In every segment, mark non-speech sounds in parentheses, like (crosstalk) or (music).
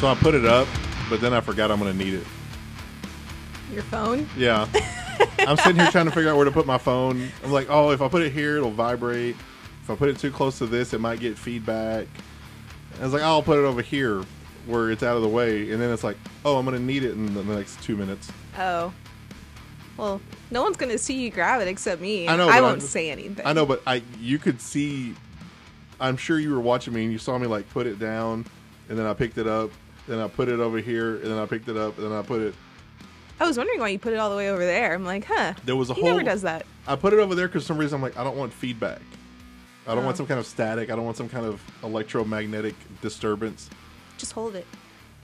So I put it up, but then I forgot I'm gonna need it. Your phone? Yeah. (laughs) I'm sitting here trying to figure out where to put my phone. I'm like, oh, if I put it here, it'll vibrate. If I put it too close to this, it might get feedback. I was like, oh, I'll put it over here where it's out of the way. And then it's like, oh, I'm going to need it in the next two minutes. Oh. Well, no one's gonna see you grab it except me. I know, I won't I'm- say anything. I know, but I you could see. I'm sure you were watching me and you saw me like put it down, and then I picked it up. Then I put it over here, and then I picked it up, and then I put it. I was wondering why you put it all the way over there. I'm like, huh. There was a he whole. never does that. I put it over there because some reason I'm like I don't want feedback. I don't Oh. want some kind of static. I don't want some kind of electromagnetic disturbance. Just hold it.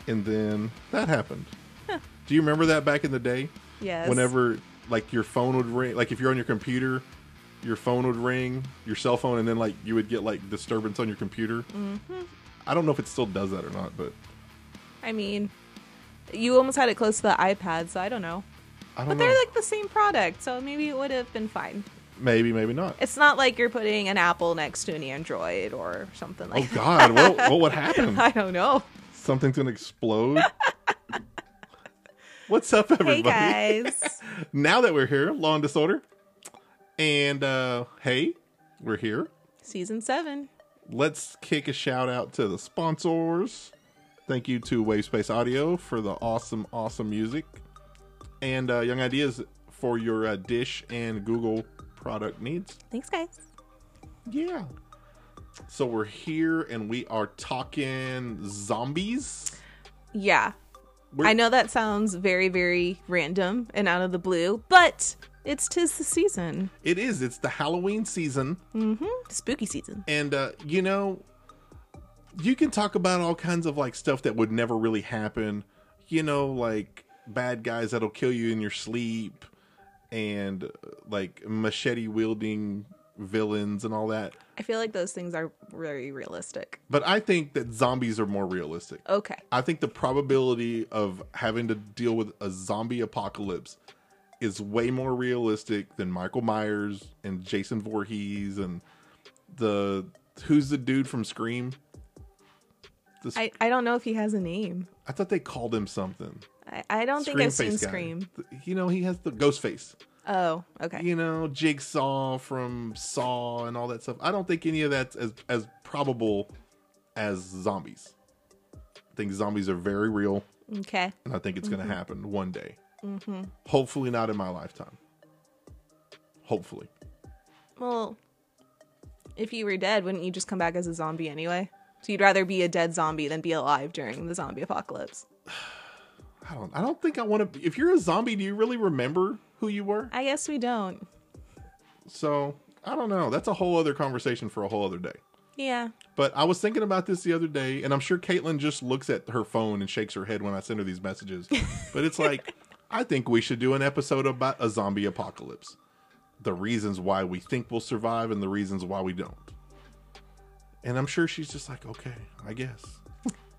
And then that happened. Do you remember that back in the day? Yes. Whenever like your phone would ring, like if you're on your computer, your phone would ring, your cell phone, and then like you would get like disturbance on your computer. Mm-hmm. I don't know if it still does that or not, but I mean, you almost had it close to the iPad, so I don't know. I don't But know. they're like the same product, so maybe it would have been fine. maybe, maybe not. It's not like you're putting an Apple next to an Android or something like that. Oh God, what, (laughs) what would happen? I don't know. Something's gonna explode. (laughs) What's up, everybody? Hey guys. (laughs) now that we're here, Law and Disorder, and uh, hey, we're here. Season 7. Let's kick a shout out to the sponsors. Thank you to Wavespace Audio for the awesome, awesome music, and uh, Young Ideas for your uh, Dish and Google product needs. Thanks, guys. Yeah. So we're here and we are talking zombies. Yeah. We're- I know that sounds very, very random and out of the blue, but it's tis the season. It is. It's the Halloween season. Mm-hmm. Spooky season. And uh, you know, you can talk about all kinds of like stuff that would never really happen. You know, like bad guys that'll kill you in your sleep, and like machete wielding villains and all that. I feel like those things are very realistic. But I think that zombies are more realistic. Okay. I think the probability of having to deal with a zombie apocalypse is way more realistic than Michael Myers and Jason Voorhees and the who's the dude from Scream? This, I, I, don't know if he has a name. I thought they called him something. I, I don't think I've seen Face guy. Scream. You know, he has the ghost face. Oh, okay. You know, Jigsaw from Saw and all that stuff. I don't think any of that's as as probable as zombies. I think zombies are very real. Okay. and I think it's Mm-hmm. going to happen one day. Mhm. Hopefully, not in my lifetime. Hopefully, Well, if you were dead, wouldn't you just come back as a zombie anyway? So you'd rather be a dead zombie than be alive during the zombie apocalypse. (sighs) I don't. I don't think I want to. If you're a zombie, do you really remember who you were? I guess we don't. So I don't know. That's a whole other conversation for a whole other day. Yeah. But I was thinking about this the other day, and I'm sure Katelynn just looks at her phone and shakes her head when I send her these messages. (laughs) but it's like, I think we should do an episode about a zombie apocalypse. The reasons why we think we'll survive and the reasons why we don't. And I'm sure she's just like, okay, I guess.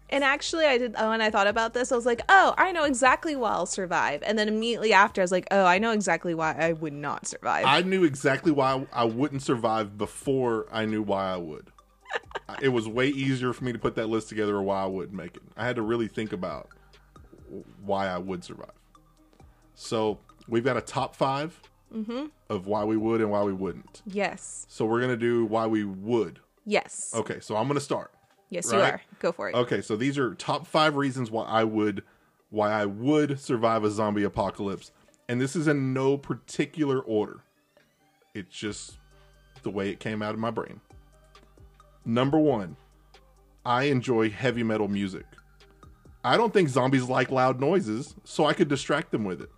And actually, I did when I thought about this, I was like, "Oh, I know exactly why I'll survive." And then immediately after, I was like, "Oh, I know exactly why I would not survive." I knew exactly why I wouldn't survive before I knew why I would. (laughs) it was way easier for me to put that list together or why I wouldn't make it. I had to really think about why I would survive. So we've got a top 5 mm-hmm. of why we would and why we wouldn't. yes, So we're gonna do why we would. Yes, Okay, so I'm gonna start. yes, you are. Go for it. Okay, so these are top five reasons why I would why I would survive a zombie apocalypse. And this is in no particular order. It's just the way it came out of my brain. Number one, I enjoy heavy metal music. I don't think zombies like loud noises, so I could distract them with it.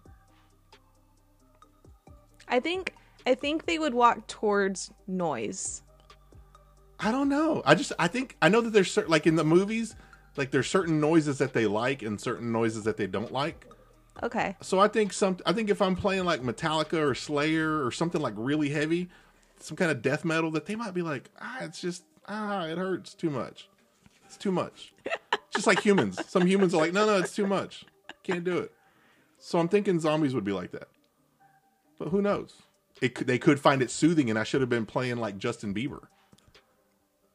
I think I think they would walk towards noise. I don't know. I just I think I know that there's certain like in the movies, like there's certain noises that they like and certain noises that they don't like. Okay. So I think some. I think if I'm playing like Metallica or Slayer or something like really heavy, some kind of death metal, that they might be like, ah, it's just ah, it hurts too much. It's too much. (laughs) just like humans. Some humans are like, no, no, it's too much. Can't do it. So I'm thinking zombies would be like that. But who knows? It could, they could find it soothing, and I should have been playing like Justin Bieber.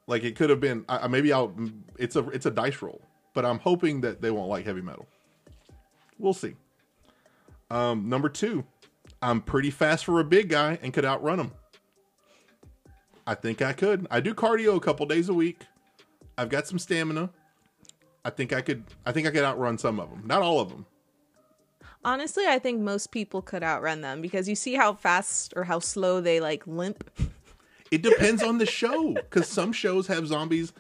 Like it could have been. I, maybe I'll. It's a it's a dice roll. but I'm hoping that they won't like heavy metal. We'll see. Um, number two, I'm pretty fast for a big guy and could outrun him. I think I could. I do cardio a couple days a week. I've got some stamina. I think I could. I think I could outrun some of them. Not all of them. Honestly, I think most people could outrun them because you see how fast or how slow they like limp. (laughs) It depends on the show because some shows have zombies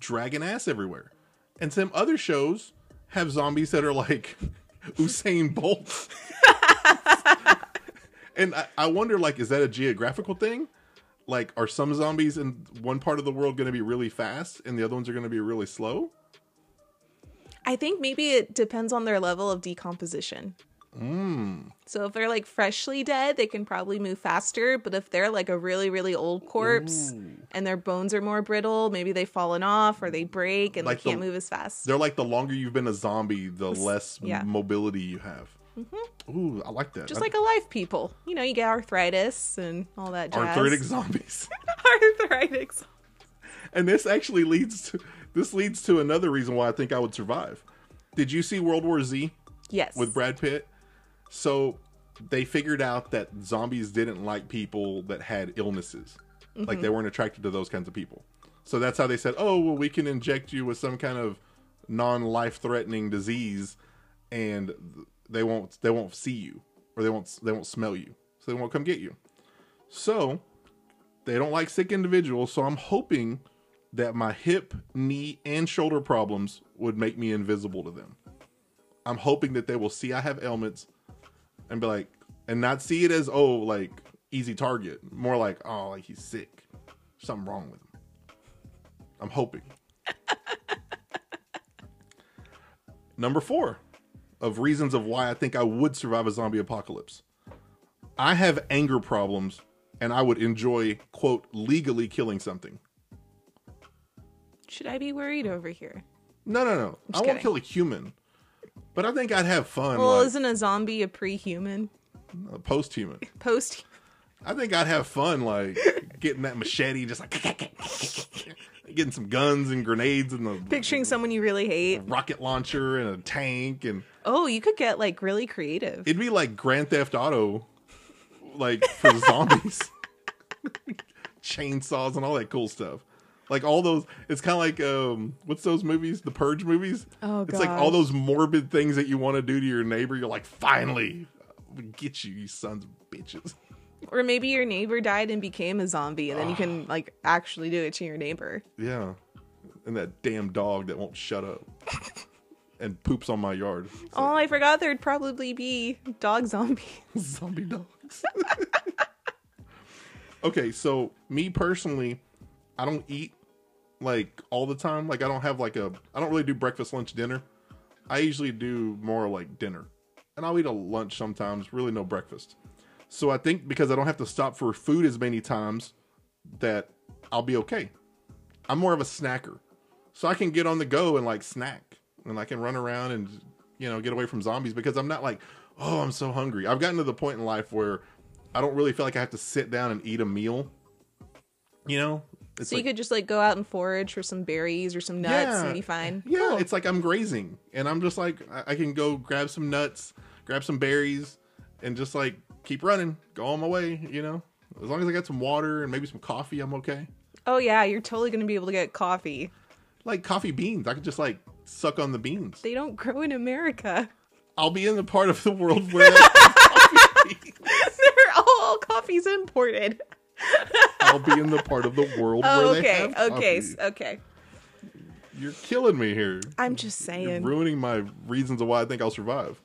dragging ass everywhere, and some other shows have zombies that are like (laughs) Usain Bolt. (laughs) and I, I wonder, like, is that a geographical thing? Like, are some zombies in one part of the world going to be really fast and the other ones are going to be really slow? I think maybe it depends on their level of decomposition. So if they're like freshly dead, they can probably move faster. But if they're like a really, really old corpse and their bones are more brittle, maybe they've fallen off or they break and Like they can't the- move as fast. They're like the longer you've been a zombie, the less yeah. mobility you have. Mm-hmm. Ooh, I like that. Just I- like alive people. You know, you get arthritis and all that jazz. arthritic (laughs) zombies. arthritic. and this actually leads to this leads to another reason why I think I would survive. Did you see World War Z Yes. with Brad Pitt? So they figured out that zombies didn't like people that had illnesses. Like they mm-hmm. weren't attracted to those kinds of people. So that's how they said, "Oh, well we can inject you with some kind of non-life-threatening disease and they won't they won't see you or they won't they won't smell you. So they won't come get you." So they don't like sick individuals, so I'm hoping that my hip, knee, and shoulder problems would make me invisible to them. I'm hoping that they will see I have ailments and be like, and not see it as, oh, like easy target. More like, oh, like he's sick. Something wrong with him. I'm hoping. (laughs) Number four of reasons of why I think I would survive a zombie apocalypse. I have anger problems and I would enjoy, quote, legally killing something. Should I be worried over here? No, no, no. I won't kill a human. But I think I'd have fun, Well, like isn't a zombie a pre-human? Uh, a post human. (laughs) Post. I think I'd have fun, like getting that machete, just like (laughs) getting some guns and grenades and the Picturing someone you really hate. rocket launcher and a tank, and Oh, you could get like really creative. it'd be like Grand Theft Auto, like for (laughs) zombies, chainsaws and all that cool stuff. Like all those, it's kind of like um, what's those movies? The Purge movies. Oh, It's like all those morbid things that you want to do to your neighbor. You're like, finally, we get you, you sons of bitches. Or maybe your neighbor died and became a zombie, and then you can like actually do it to your neighbor. Yeah. And that damn dog that won't shut up and poops on my yard. Oh, I forgot there'd probably be dog zombie. (laughs) Zombie dogs. (laughs) okay, so me personally, I don't eat like all the time. Like I don't have like a I don't really do breakfast, lunch, dinner. I usually do more like dinner. And I'll eat a lunch sometimes, really no breakfast. So I think because I don't have to stop for food as many times that I'll be okay. I'm more of a snacker. So I can get on the go and like snack and I can run around and you know get away from zombies because I'm not like, oh, I'm so hungry. I've gotten to the point in life where I don't really feel like I have to sit down and eat a meal. You know? It's So like, you could just like go out and forage for some berries or some nuts and be fine. yeah, Cool. it's like I'm grazing, and I'm just like I, I can go grab some nuts, grab some berries, and just like keep running, go on my way. You know, as long as I got some water and maybe some coffee, I'm okay. oh yeah, you're totally gonna be able to get coffee. Like coffee beans, I could just like suck on the beans. They don't grow in America. I'll be in the part of the world (laughs) where coffee beans. (laughs) They're all coffee's imported. I'll be in the part of the world Oh, where they okay, have okay, s- okay. You're killing me here. I'm just You're saying. ruining my reasons of why I think I'll survive.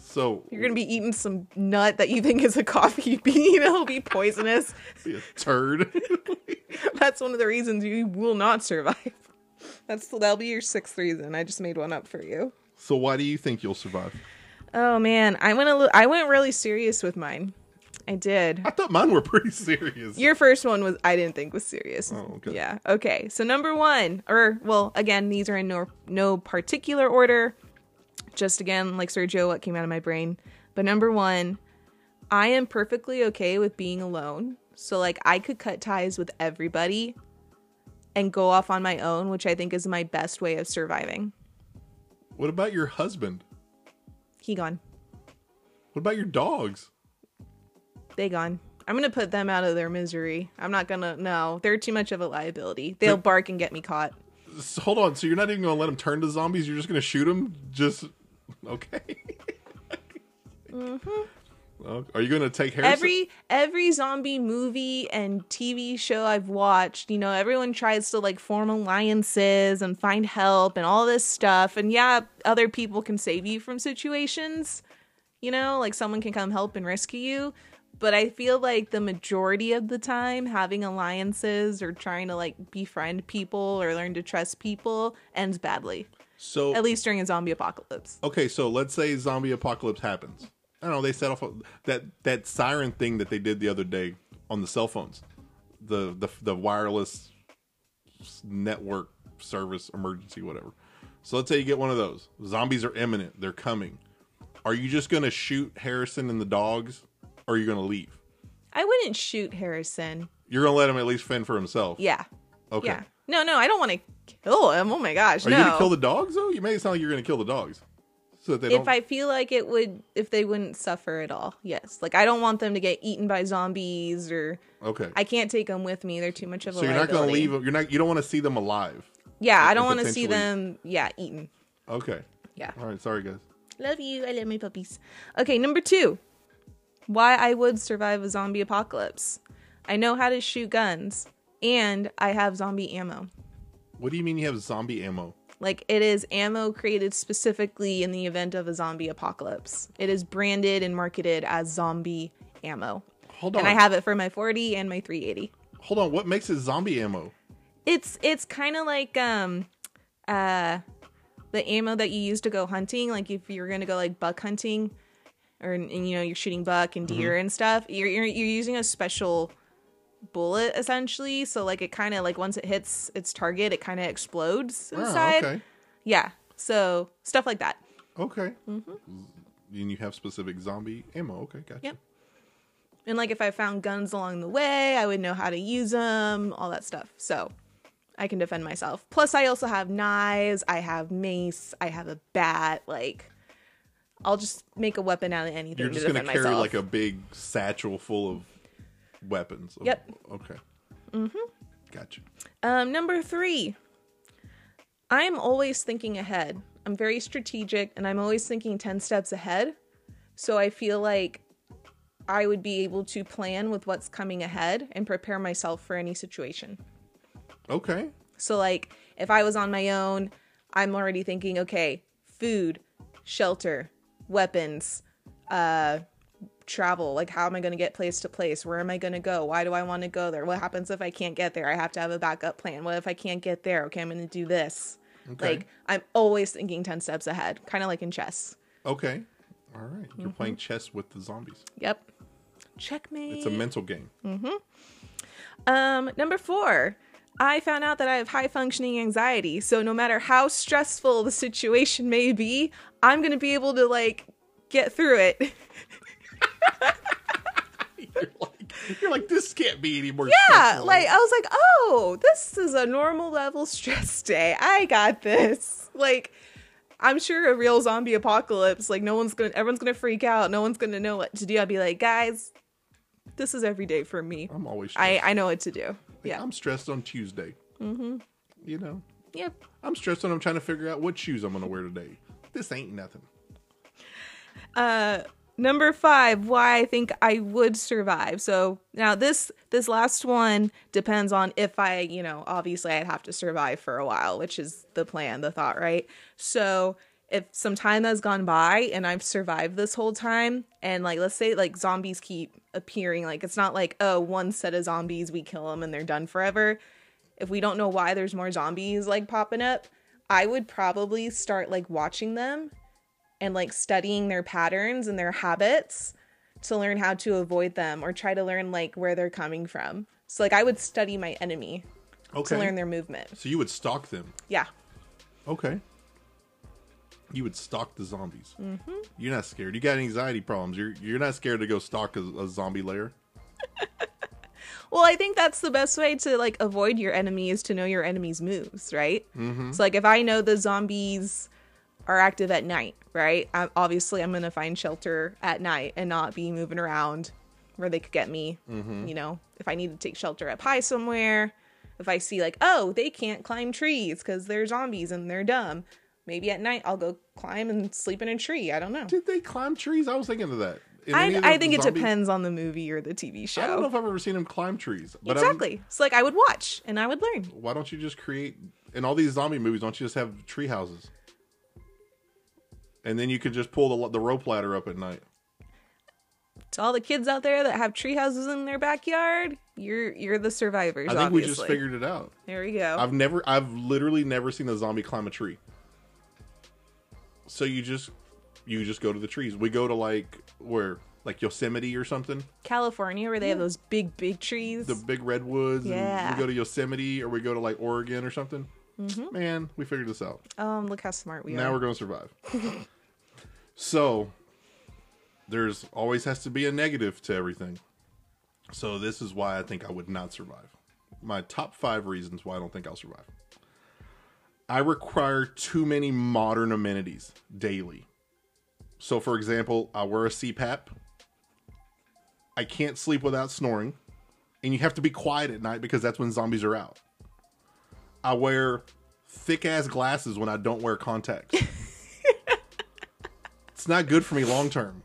So You're gonna be eating some nut that you think is a coffee (laughs) bean. It'll be poisonous. be a turd. (laughs) That's one of the reasons you will not survive. That's that'll be your sixth reason. I just made one up for you. so why do you think you'll survive? Oh man, I went a li- I went really serious with mine. I did. I thought mine were pretty serious. Your first one was I didn't think was serious. Oh, okay. Yeah. Okay. So number one, or well, again, these are in no no particular order. Just again, like Sergio, what came out of my brain. But number one, I am perfectly okay with being alone. So like I could cut ties with everybody and go off on my own, which I think is my best way of surviving. What about your husband? He gone. What about your dogs? They gone. I'm gonna put them out of their misery. I'm not gonna. No, they're too much of a liability. They'll bark and get me caught. So, hold on. So you're not even going to let them turn to zombies? You're just going to shoot them? Just okay. mm-hmm. Are you going to take Harrison? Every every zombie movie and TV show I've watched, you know, everyone tries to like form alliances and find help and all this stuff. And yeah, other people can save you from situations. You know, like someone can come help and rescue you. But I feel like the majority of the time, having alliances or trying to like befriend people or learn to trust people ends badly. so At least during a zombie apocalypse. okay, so let's say zombie apocalypse happens. I don't know. They set off that that siren thing that they did the other day on the cell phones, the the the wireless network service emergency whatever. So let's say you get one of those. Zombies are imminent. They're coming. Are you just gonna shoot Harrison and the dogs, are you gonna leave? I wouldn't shoot Harrison. You're gonna let him at least fend for himself. Yeah. Okay. Yeah. No, no, I don't want to kill him. Oh my gosh, Are no. you gonna kill the dogs though? You made it sound like you're gonna kill the dogs, so that they don't. if I feel like it would, if they wouldn't suffer at all, yes. Like I don't want them to get eaten by zombies, or okay. I can't take them with me. They're too much of a. so you're not gonna leave them. You're not. You don't want to see them alive. Yeah, I don't want to see them. Yeah, eaten. Okay. Yeah. All right. Sorry, guys. Love you. I love my puppies. Okay, number two. Why I would survive a zombie apocalypse. I know how to shoot guns, and I have zombie ammo. What do you mean you have zombie ammo? Like it is ammo created specifically in the event of a zombie apocalypse. It is branded and marketed as zombie ammo. Hold on. And I have it for my 40 and my 380. Hold on. What makes it zombie ammo? It's it's kind of like um uh the ammo that you use to go hunting, like if you're going to go like buck hunting or and, you know you're shooting buck and mm-hmm. deer and stuff, you're, you're you're using a special bullet essentially, so like it kind of like once it hits its target, it kind of explodes Oh, inside. okay. Yeah. So stuff like that. Okay. Mm-hmm. Mm, and you have specific zombie ammo. Okay, gotcha. Yep. And like if I found guns along the way, I would know how to use them, all that stuff. So I can defend myself. Plus, I also have knives, I have mace, I have a bat. Like, I'll just make a weapon out of anything You're to just gonna defend carry myself. like a big satchel full of weapons. Yep. Okay. Mm-hmm. Gotcha. Um, number three, I'm always thinking ahead. I'm very strategic and I'm always thinking 10 steps ahead. So I feel like I would be able to plan with what's coming ahead and prepare myself for any situation. Okay. So, like, if I was on my own, I'm already thinking, okay, food, shelter, weapons, uh, travel. Like, how am I going to get place to place? Where am I going to go? Why do I want to go there? What happens if I can't get there? I have to have a backup plan. What if I can't get there? Okay, I'm going to do this. Okay. Like, I'm always thinking 10 steps ahead, kind of like in chess. Okay. All right. You're Mm-hmm. playing chess with the zombies. Yep. Checkmate. It's a mental game. Mm-hmm. Um, number four, I found out that I have high functioning anxiety. So no matter how stressful the situation may be, I'm gonna be able to like get through it. (laughs) You're like, you're like, this can't be any more. yeah, stressful. like I was like, oh, this is a normal level stress day. I got this. Like, I'm sure a real zombie apocalypse, like no one's gonna, everyone's gonna freak out. No one's gonna know what to do. I'd be like, guys, this is every day for me. I'm always. I I know what to do. Like, Yeah. I'm stressed on Tuesday. Mm-hmm. You know, Yep. I'm stressed when I'm trying to figure out what shoes I'm gonna wear today. This ain't nothing. uh number five why i think i would survive so now this this last one depends on if i you know obviously i'd have to survive for a while which is the plan the thought right so if some time has gone by and i've survived this whole time and like let's say like zombies keep appearing like it's not like oh one set of zombies we kill them and they're done forever if we don't know why there's more zombies like popping up i would probably start like watching them and like studying their patterns and their habits to learn how to avoid them or try to learn like where they're coming from. So like I would study my enemy Okay. to learn their movement. so you would stalk them. Yeah. Okay. You would stalk the zombies. Mm-hmm. You're not scared. You got anxiety problems. You're you're not scared to go stalk a, a zombie lair. (laughs) Well, I think that's the best way to like avoid your enemy is to know your enemy's moves, right? Mm-hmm. So like if I know the zombies are active at night, right? i obviously, I'm gonna find shelter at night and not be moving around where they could get me. Mm-hmm. You know, if I need to take shelter up high somewhere, if I see like, oh, they can't climb trees because they're zombies and they're dumb. Maybe at night I'll go climb and sleep in a tree. I don't know. Did they climb trees? I was thinking of that. I, I think it depends on the movie or the TV show. I don't know if I've ever seen him climb trees. But exactly. I'm, so like I would watch and I would learn. Why don't you just create in all these zombie movies? Don't you just have tree houses? And then you could just pull the the rope ladder up at night. To all the kids out there that have tree houses in their backyard, you're you're the survivors. I think obviously. we just figured it out. There we go. I've never, I've literally never seen a zombie climb a tree. So you just you just go to the trees. We go to like where like Yosemite or something. California, where they have those big, big trees. The big redwoods. Yeah. we go to Yosemite or we go to like Oregon or something. Mm-hmm. Man, we figured this out. Um, look how smart we now are. Now we're going to survive. so there's always has to be a negative to everything. So this is why I think I would not survive. My top five reasons why I don't think I'll survive. I require too many modern amenities daily. So, for example, I wear a CPAP. I can't sleep without snoring. And you have to be quiet at night because that's when zombies are out. I wear thick ass glasses when I don't wear contacts. (laughs) it's not good for me long term.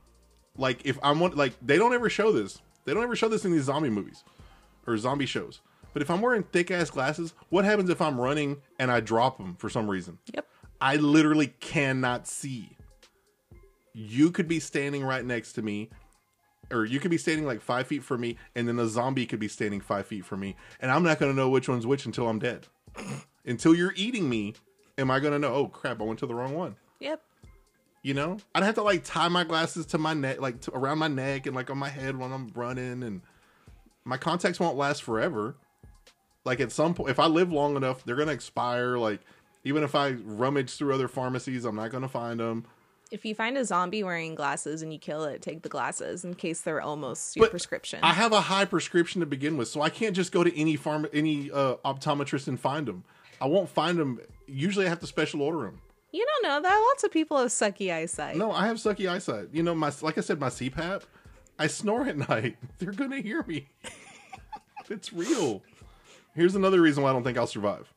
Like, if I'm like, they don't ever show this. They don't ever show this in these zombie movies or zombie shows. But if I'm wearing thick ass glasses, what happens if I'm running and I drop them for some reason? Yep. I literally cannot see. You could be standing right next to me or you could be standing like five feet from me and then a zombie could be standing five feet from me and i'm not to know which one's which until i'm dead. (clears throat) Until you're eating me am i to know oh crap i went to the wrong one? Yep. You know? I'd have to like tie my glasses to my neck like to, around my neck and like on my head when i'm running and my contacts won't last forever like at some point if i live long enough they're going to expire like even if i rummage through other pharmacies i'm not going to find them if you find a zombie wearing glasses and you kill it, take the glasses in case they're almost your but prescription. I have a high prescription to begin with, so I can't just go to any farm, any uh, optometrist and find them. I won't find them. Usually, I have to special order them. You don't know that lots of people have sucky eyesight. No, I have sucky eyesight. You know, my like I said, my CPAP. I snore at (laughs) night. They're gonna hear me. (laughs) it's real. Here's another reason why I don't think I'll survive.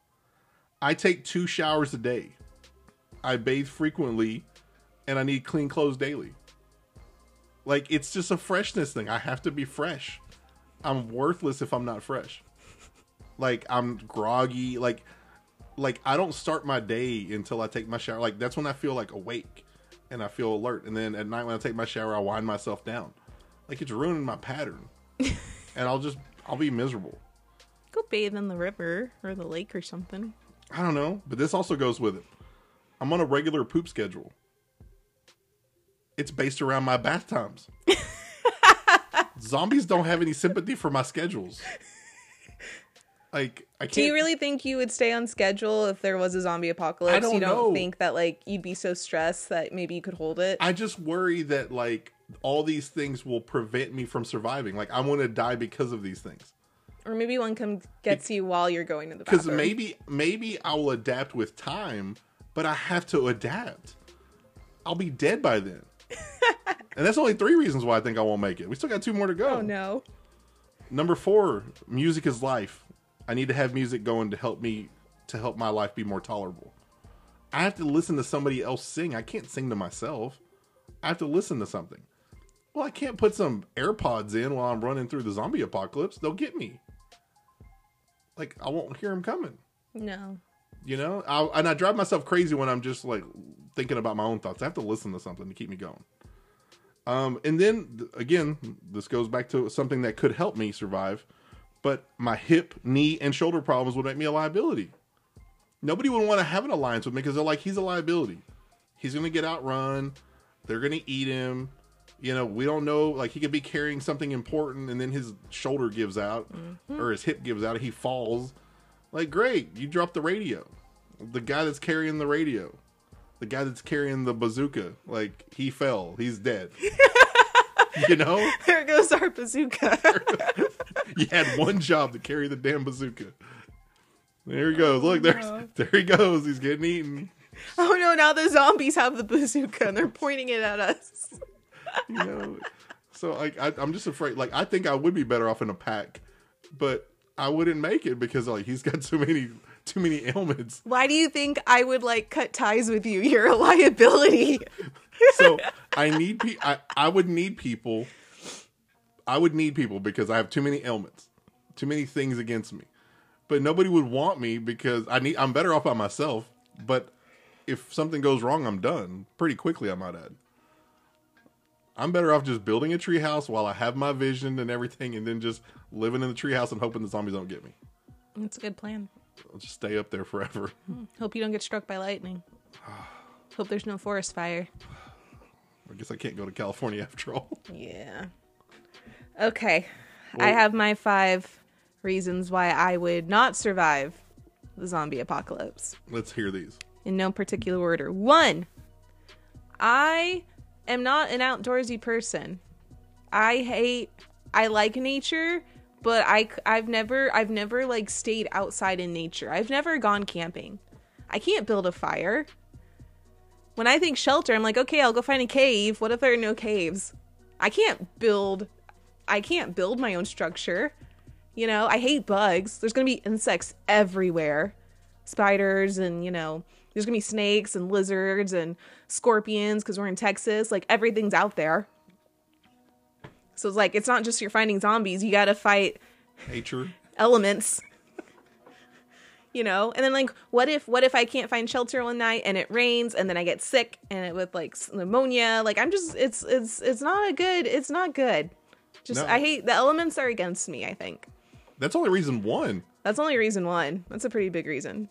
I take two showers a day. I bathe frequently and I need clean clothes daily. Like it's just a freshness thing. I have to be fresh. I'm worthless if I'm not fresh. Like I'm groggy. Like like I don't start my day until I take my shower. Like that's when I feel like awake and I feel alert. And then at night when I take my shower, I wind myself down. Like it's ruining my pattern. (laughs) and I'll just I'll be miserable. Go bathe in the river or the lake or something. I don't know, but this also goes with it. I'm on a regular poop schedule it's based around my bath times. (laughs) Zombies don't have any sympathy for my schedules. Like, I can't. Do you really think you would stay on schedule if there was a zombie apocalypse? I don't you don't know. think that like you'd be so stressed that maybe you could hold it? I just worry that like all these things will prevent me from surviving. Like I want to die because of these things. Or maybe one comes gets you while you're going to the bathroom. Because maybe maybe I will adapt with time, but I have to adapt. I'll be dead by then. (laughs) and that's only three reasons why I think I won't make it. We still got two more to go. Oh no. Number four, music is life. I need to have music going to help me to help my life be more tolerable. I have to listen to somebody else sing. I can't sing to myself. I have to listen to something. Well, I can't put some AirPods in while I'm running through the zombie apocalypse. They'll get me. Like I won't hear them coming. No. You know, I, and I drive myself crazy when I'm just like thinking about my own thoughts. I have to listen to something to keep me going. Um, and then again, this goes back to something that could help me survive, but my hip, knee, and shoulder problems would make me a liability. Nobody would want to have an alliance with me because they're like, he's a liability. He's going to get outrun. They're going to eat him. You know, we don't know. Like, he could be carrying something important and then his shoulder gives out mm-hmm. or his hip gives out. He falls. Like, great, you dropped the radio. The guy that's carrying the radio, the guy that's carrying the bazooka, like, he fell. He's dead. (laughs) You know, there goes our bazooka. (laughs) you had one job to carry the damn bazooka. There he goes. Look, there's no. (laughs) there he goes. He's getting eaten. oh no, now the zombies have the bazooka and they're pointing it at us. You know, so like I, I'm just afraid. Like I think I would be better off in a pack, but I wouldn't make it because like he's got too many too many ailments. Why do you think I would like cut ties with you? You're a liability. So I need pe- I, I would need people. I would need people because I have too many ailments, too many things against me. But nobody would want me because I need. I'm better off by myself. But if something goes wrong, I'm done pretty quickly. I might add. I'm better off just building a treehouse while I have my vision and everything, and then just living in the treehouse and hoping the zombies don't get me. That's a good plan. I'll just stay up there forever. Hmm. Hope you don't get struck by lightning. (sighs) Hope there's no forest fire. I guess I can't go to California after all. (laughs) Yeah. Okay. I have my five reasons why I would not survive the zombie apocalypse Let's hear these. in no particular order. One, I am not an outdoorsy person. I hate, I like nature, but I, I've never, I've never like stayed outside in nature. I've never gone camping. I can't build a fire. When I think shelter, I'm like, okay, I'll go find a cave. What if there are no caves? I can't build, I can't build my own structure. You know, I hate bugs. There's gonna be insects everywhere spiders and you know there's gonna be snakes and lizards and scorpions because we're in texas. Like everything's out there. So it's like it's not just you're finding zombies. You gotta fight Nature. elements. (laughs) You know? And then like what if what if i can't find shelter one night and it rains and then i get sick and it with like pneumonia? Like i'm just it's it's it's not a good it's not good. Just No. i hate the elements are against me i think. That's only reason one. that's only reason one. That's a pretty big reason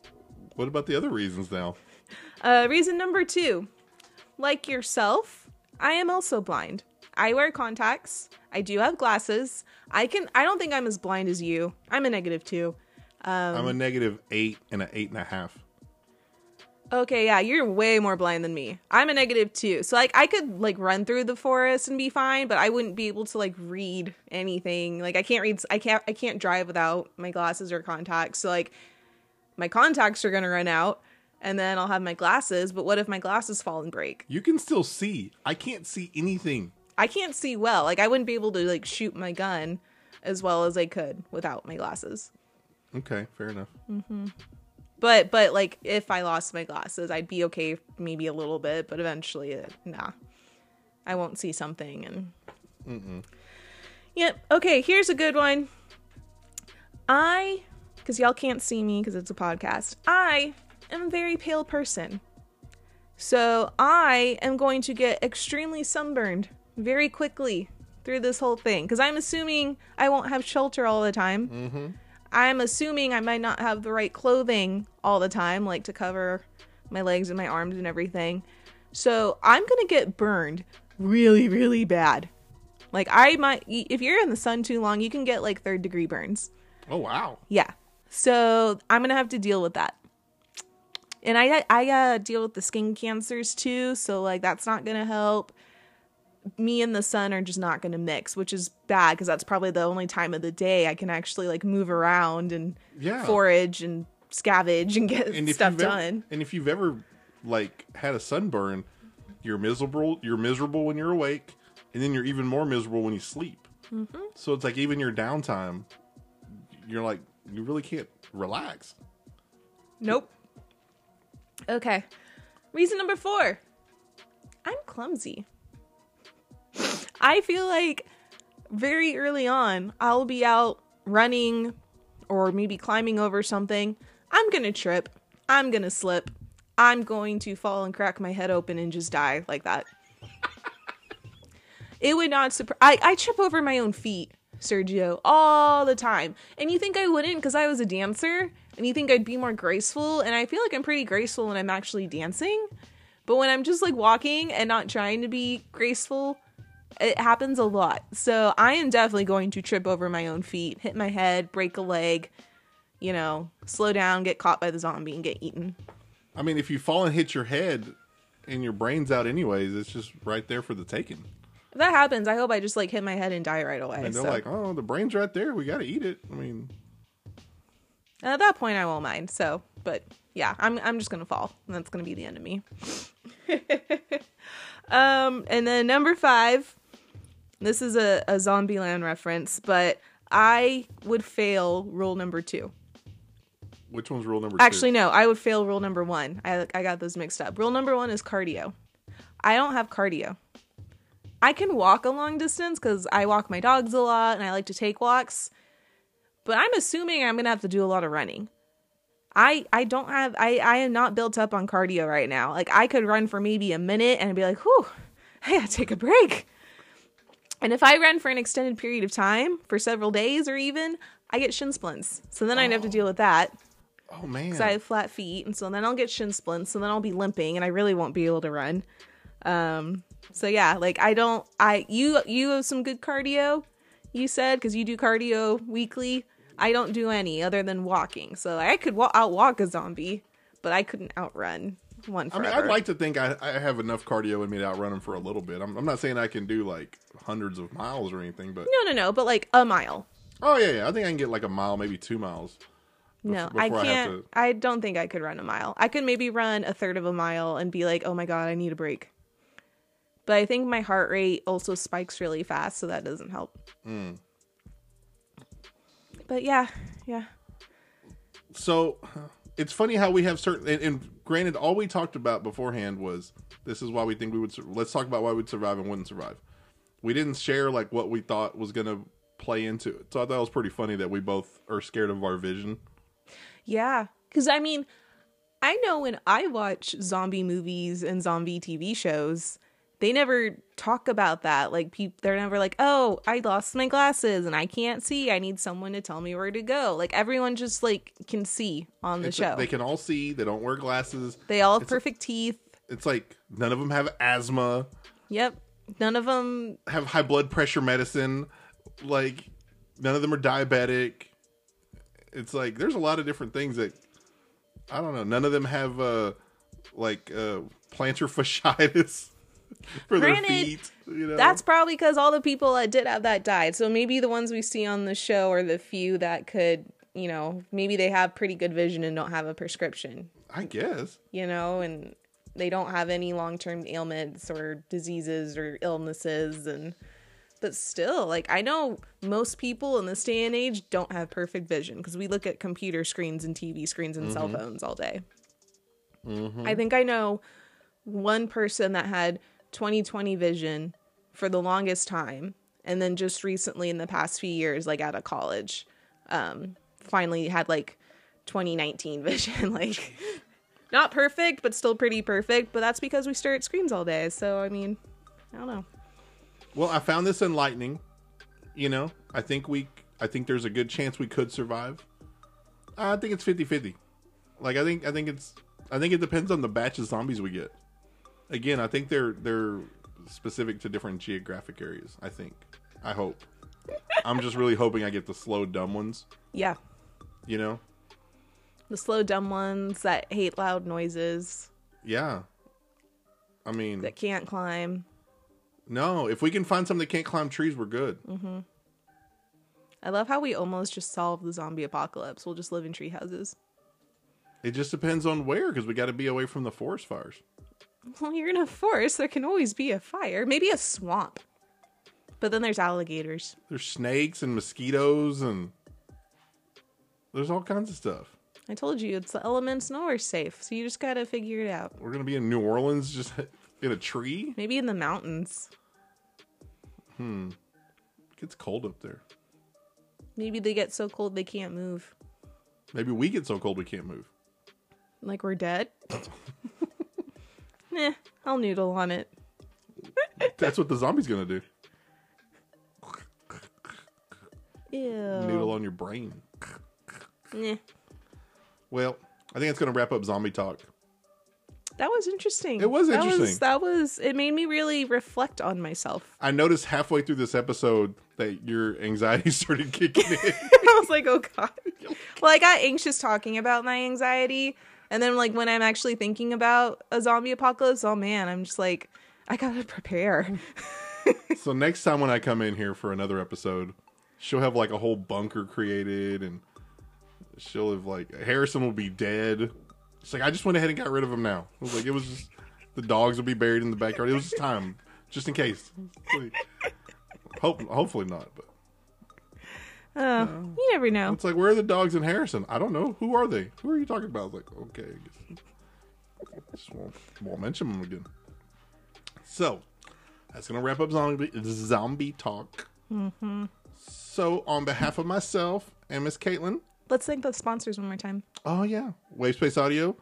What about the other reasons now? Uh, reason number two, like yourself, I am also blind. I wear contacts. I do have glasses. I can. I don't think I'm as blind as you. I'm a negative two. Um, I'm a negative eight and an eight and a half. Okay, yeah, you're way more blind than me. I'm a negative two. So like I could like run through the forest and be fine, but I wouldn't be able to like read anything. Like I can't read I can't I can't drive without my glasses or contacts. So like my contacts are going to run out and then I'll have my glasses, but what if my glasses fall and break? You can still see. I can't see anything. I can't see well. Like I wouldn't be able to like shoot my gun as well as I could without my glasses. Okay, fair enough. But but like if I lost my glasses, I'd be okay maybe a little bit, but eventually, uh, nah, I won't see something and. Yep. Okay. Here's a good one. I, because y'all can't see me because it's a podcast. I am a very pale person, so I am going to get extremely sunburned very quickly through this whole thing because I'm assuming I won't have shelter all the time. Mm-hmm. I'm assuming I might not have the right clothing all the time, like to cover my legs and my arms and everything. So I'm gonna get burned really, really bad. Like I might, if you're in the sun too long, you can get like third degree burns. Oh wow. Yeah. So I'm gonna have to deal with that. And I I uh, deal with the skin cancers too, so like that's not gonna help. Me and the sun are just not gonna mix, which is bad because that's probably the only time of the day I can actually like move around and Yeah. forage and scavenge and get And stuff you've ever- done. and if you've ever like had a sunburn, you're miserable. You're miserable when you're awake, and then you're even more miserable when you sleep. Mm-hmm. So it's like even your downtime, you're like you really can't relax. Nope. Okay. Reason number four I'm clumsy. I feel like very early on, I'll be out running or maybe climbing over something. I'm going to trip. I'm going to slip. I'm going to fall and crack my head open and just die like that. (laughs) It would not surprise. I, I trip over my own feet, Sergio, all the time. And you think I wouldn't because I was a dancer? And you think I'd be more graceful? And I feel like I'm pretty graceful when I'm actually dancing. But when I'm just like walking and not trying to be graceful, it happens a lot. So I am definitely going to trip over my own feet, hit my head, break a leg, you know, slow down, get caught by the zombie, and get eaten. I mean, if you fall and hit your head and your brain's out anyways, it's just right there for the taking. If that happens, I hope I just like hit my head and die right away. And they're so. like, oh, the brain's right there. We got to eat it. I mean, And at that point, I won't mind. So, but yeah, I'm I'm just gonna fall, and that's gonna be the end of me. (laughs) um, and then number five, this is a a Zombieland reference, but I would fail rule number two. which one's rule number Actually, two? no, I would fail rule number one. I I got those mixed up. Rule number one is cardio. I don't have cardio. I can walk a long distance because I walk my dogs a lot and I like to take walks. But I'm assuming I'm gonna have to do a lot of running. I I don't have I I am not built up on cardio right now. Like I could run for maybe a minute and be like, whew, I gotta take a break. And if I run for an extended period of time, for several days or even, I get shin splints. So then I'd have to deal with that Oh, man. because I have flat feet, and so then I'll get shin splints, and then I'll be limping, and I really won't be able to run. Um, so yeah, like I don't, I you you have some good cardio, you said, because you do cardio weekly. I don't do any other than walking, so I could wa- outwalk a zombie, but I couldn't outrun one i mean i'd like to think I, I have enough cardio in me to outrun them for a little bit. I'm, I'm not saying I can do like hundreds of miles or anything, but no, no, no, but like a mile. oh yeah, yeah, I think I can get like a mile, maybe two miles. No, before I I have can't. to- I don't think I could run a mile. I could maybe run a third of a mile and be like, "Oh my god, I need a break." But I think my heart rate also spikes really fast, so that doesn't help. Hmm. But yeah, yeah, So it's funny how we have certain, and, and granted, all we talked about beforehand was this is why we think we would. Let's talk about why we'd survive and wouldn't survive. We didn't share like what we thought was going to play into it. So I thought it was pretty funny that we both are scared of our vision. yeah. Because I mean, I know when I watch zombie movies and zombie TV shows, they never talk about that. Like, people, they're never like, "Oh, I lost my glasses and I can't see. I need someone to tell me where to go." Like, everyone just like can see on the It's show. they can all see. They don't wear glasses. They all have It's- perfect teeth. It's like none of them have asthma, Yep. None of them. have high blood pressure medicine. Like none of them are diabetic. It's like there's a lot of different things that I don't know. None of them have uh like uh plantar fasciitis (laughs) for their Granted, feet. You know, That's probably because all the people that did have that died. So maybe the ones we see on the show are the few that could, you know, maybe they have pretty good vision and don't have a prescription, I guess. you know, and they don't have any long term ailments or diseases or illnesses. And, but still, like, I know most people in this day and age don't have perfect vision because we look at computer screens and TV screens and cell mm-hmm. phones all day. Mm-hmm. I think I know one person that had 2020 vision for the longest time and then just recently in the past few years like out of college um finally had like 2019 (laughs) vision like not perfect but still pretty perfect but that's because we stare at screens all day so i mean i don't know Well, I found this enlightening. You know, I think we I think there's a good chance we could survive. I think it's 50-50. Like I think I think it's I think it depends on the batch of zombies we get. Again, I think they're they're specific to different geographic areas, I think. I hope. I'm just really hoping I get the slow dumb ones, yeah you know? the slow dumb ones that hate loud noises Yeah. I mean, that can't climb no, if we can find some that can't climb trees, we're good. Mm-hmm. i love how we almost just solved the zombie apocalypse we'll just live in tree houses It just depends on where because we got to be away from the forest fires. Well, you're in a forest. There can always be a fire. Maybe a swamp. But then there's alligators. There's snakes and mosquitoes and there's all kinds of stuff. I told you it's the elements nowhere safe. So you just gotta figure it out. We're gonna be in New Orleans just (laughs) in a tree. Maybe in the mountains. Hmm. It gets cold up there. Maybe they get so cold they can't move. Maybe we get so cold we can't move. Like we're dead. (laughs) Nah, I'll noodle on it. That's what the zombie's gonna do. Ew. Noodle on your brain. Nah. Well, I think it's gonna wrap up zombie talk. That was interesting. It was That interesting. that was. It made me really reflect on myself. I noticed halfway through this episode that your anxiety (laughs) started kicking in. (laughs) I was like, oh god. (laughs) Well, I got anxious talking about my anxiety, and then like when I'm actually thinking about a zombie apocalypse, oh man, I'm just like, I gotta (laughs) prepare. so next time when I come in here for another episode, she'll have like a whole bunker created, and she'll have like Harrison will be dead. It's like I just went ahead and got rid of him. Now it was like it was just the dogs will be buried in the backyard. It was just time, just in case. Like, hope hopefully not, but Uh, you never know. it's like where are the dogs in Harrison? I don't know. Who are they? Who are you talking about? Like okay, I guess. just won't, won't mention them again. So that's gonna wrap up zombie zombie talk. So on behalf of myself and Miss Katelynn, Let's thank the sponsors one more time. oh yeah, Wavespace Audio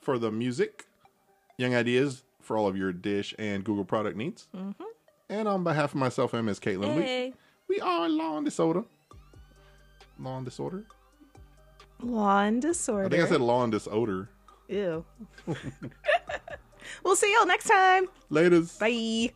for the music, Young Ideas for all of your Dish and Google product needs, and on behalf of myself and Miss Katelynn, Hey. we we are Law and Disorder. Law and Disorder. Law and disorder. I think I said Law and Disorder. Ew. (laughs) (laughs) we'll see y'all next time. Laters. Bye.